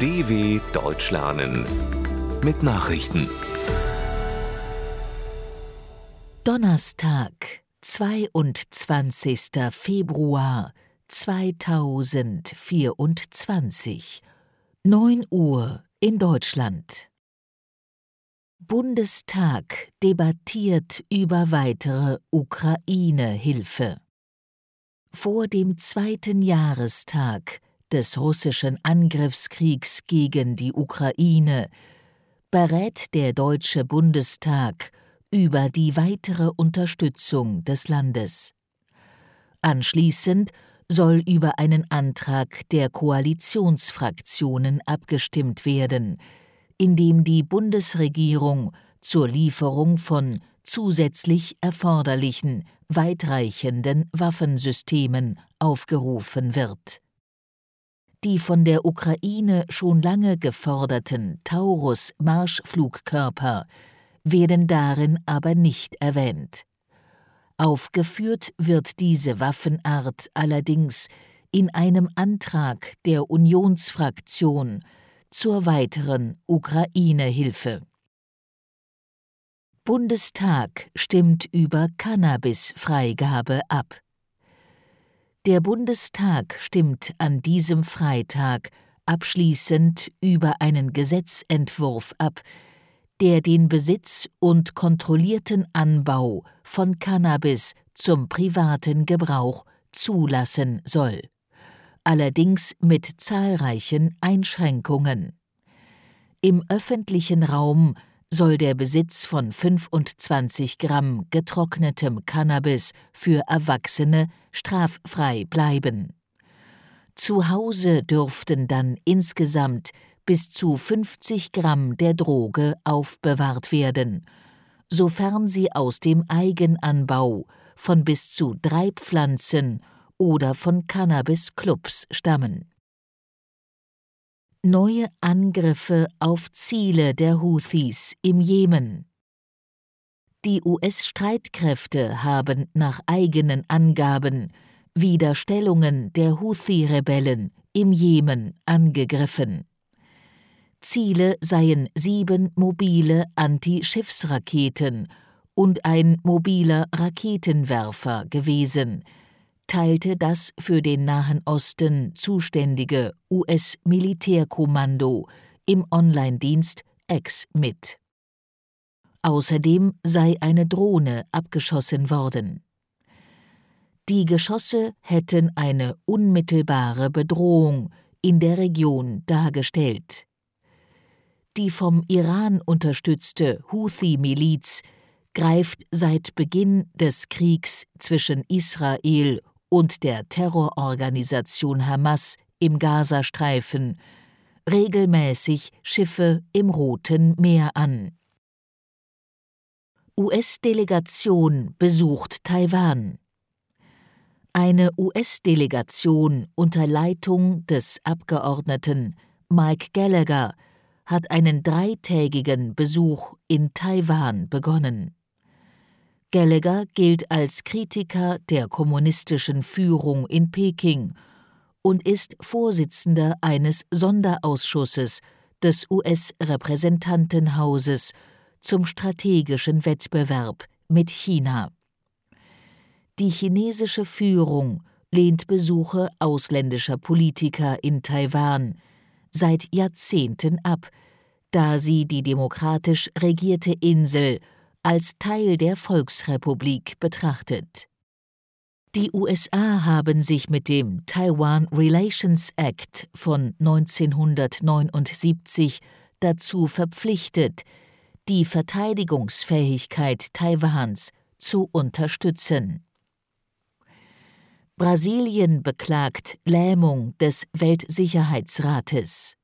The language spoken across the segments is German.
DW Deutsch lernen mit Nachrichten. Donnerstag, 22. Februar 2024, 9 Uhr in Deutschland. Bundestag debattiert über weitere Ukraine-Hilfe. Vor dem zweiten Jahrestag des russischen Angriffskriegs gegen die Ukraine berät der Deutsche Bundestag über die weitere Unterstützung des Landes. Anschließend soll über einen Antrag der Koalitionsfraktionen abgestimmt werden, in dem die Bundesregierung zur Lieferung von zusätzlich erforderlichen weitreichenden Waffensystemen aufgerufen wird. Die von der Ukraine schon lange geforderten Taurus-Marschflugkörper werden darin aber nicht erwähnt. Aufgeführt wird diese Waffenart allerdings in einem Antrag der Unionsfraktion zur weiteren Ukraine-Hilfe. Bundestag stimmt über Cannabis-Freigabe ab. Der Bundestag stimmt an diesem Freitag abschließend über einen Gesetzentwurf ab, der den Besitz und kontrollierten Anbau von Cannabis zum privaten Gebrauch zulassen soll, allerdings mit zahlreichen Einschränkungen. Im öffentlichen Raum soll der Besitz von 25 Gramm getrocknetem Cannabis für Erwachsene straffrei bleiben. Zu Hause dürften dann insgesamt bis zu 50 Gramm der Droge aufbewahrt werden, sofern sie aus dem Eigenanbau von bis zu drei Pflanzen oder von Cannabis-Clubs stammen neue Angriffe auf Ziele der Houthis im Jemen. Die US-Streitkräfte haben nach eigenen Angaben Widerstellungen der Houthi-Rebellen im Jemen angegriffen. Ziele seien sieben mobile Anti-Schiffsraketen und ein mobiler Raketenwerfer gewesen, teilte das für den Nahen Osten zuständige US-Militärkommando im Online-Dienst X mit. Außerdem sei eine Drohne abgeschossen worden. Die Geschosse hätten eine unmittelbare Bedrohung in der Region dargestellt. Die vom Iran unterstützte Houthi-Miliz greift seit Beginn des Kriegs zwischen Israel und der Terrororganisation Hamas im Gazastreifen regelmäßig Schiffe im Roten Meer an. US-Delegation besucht Taiwan. Eine US-Delegation unter Leitung des Abgeordneten Mike Gallagher hat einen dreitägigen Besuch in Taiwan begonnen. Gallagher gilt als Kritiker der kommunistischen Führung in Peking und ist Vorsitzender eines Sonderausschusses des US-Repräsentantenhauses zum strategischen Wettbewerb mit China. Die chinesische Führung lehnt Besuche ausländischer Politiker in Taiwan seit Jahrzehnten ab, da sie die demokratisch regierte Insel als Teil der Volksrepublik betrachtet. Die USA haben sich mit dem Taiwan Relations Act von 1979 dazu verpflichtet, die Verteidigungsfähigkeit Taiwans zu unterstützen. Brasilien beklagt Lähmung des Weltsicherheitsrates.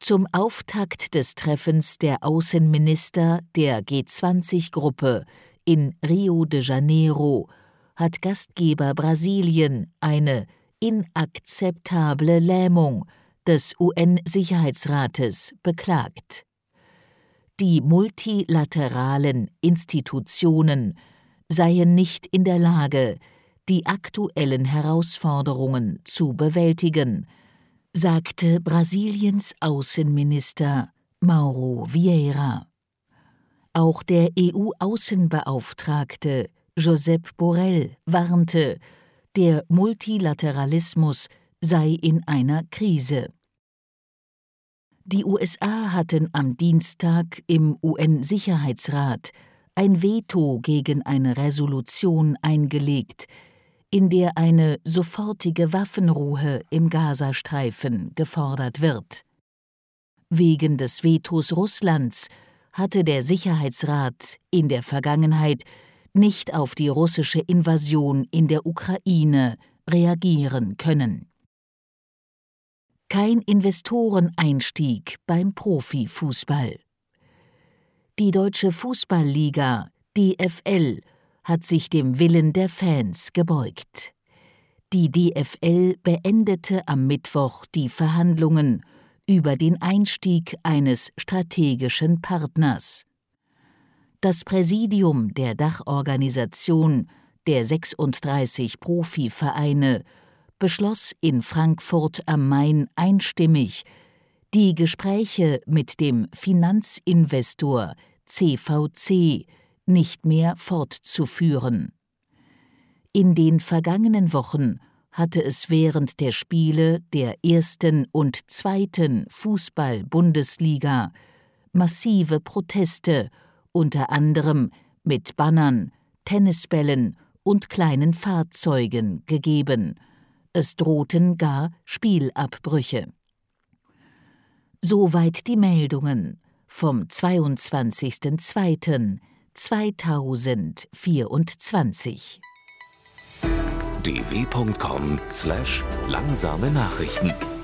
Zum Auftakt des Treffens der Außenminister der G20-Gruppe in Rio de Janeiro hat Gastgeber Brasilien eine inakzeptable Lähmung des UN-Sicherheitsrates beklagt. Die multilateralen Institutionen seien nicht in der Lage, die aktuellen Herausforderungen zu bewältigen, sagte Brasiliens Außenminister Mauro Vieira. Auch der EU-Außenbeauftragte Josep Borrell warnte, der Multilateralismus sei in einer Krise. Die USA hatten am Dienstag im UN-Sicherheitsrat ein Veto gegen eine Resolution eingelegt, in der eine sofortige Waffenruhe im Gazastreifen gefordert wird. Wegen des Vetos Russlands hatte der Sicherheitsrat in der Vergangenheit nicht auf die russische Invasion in der Ukraine reagieren können. Kein Investoreneinstieg beim Profifußball. Die Deutsche Fußballliga DFL hat sich dem Willen der Fans gebeugt. Die DFL beendete am Mittwoch die Verhandlungen über den Einstieg eines strategischen Partners. Das Präsidium der Dachorganisation der 36 Profivereine beschloss in Frankfurt am Main einstimmig, die Gespräche mit dem Finanzinvestor CVC nicht mehr fortzuführen. In den vergangenen Wochen hatte es während der Spiele der ersten und zweiten Fußball-Bundesliga massive Proteste, unter anderem mit Bannern, Tennisbällen und kleinen Fahrzeugen gegeben. Es drohten gar Spielabbrüche. Soweit die Meldungen vom 22.02.2024. dw.com/langsame Nachrichten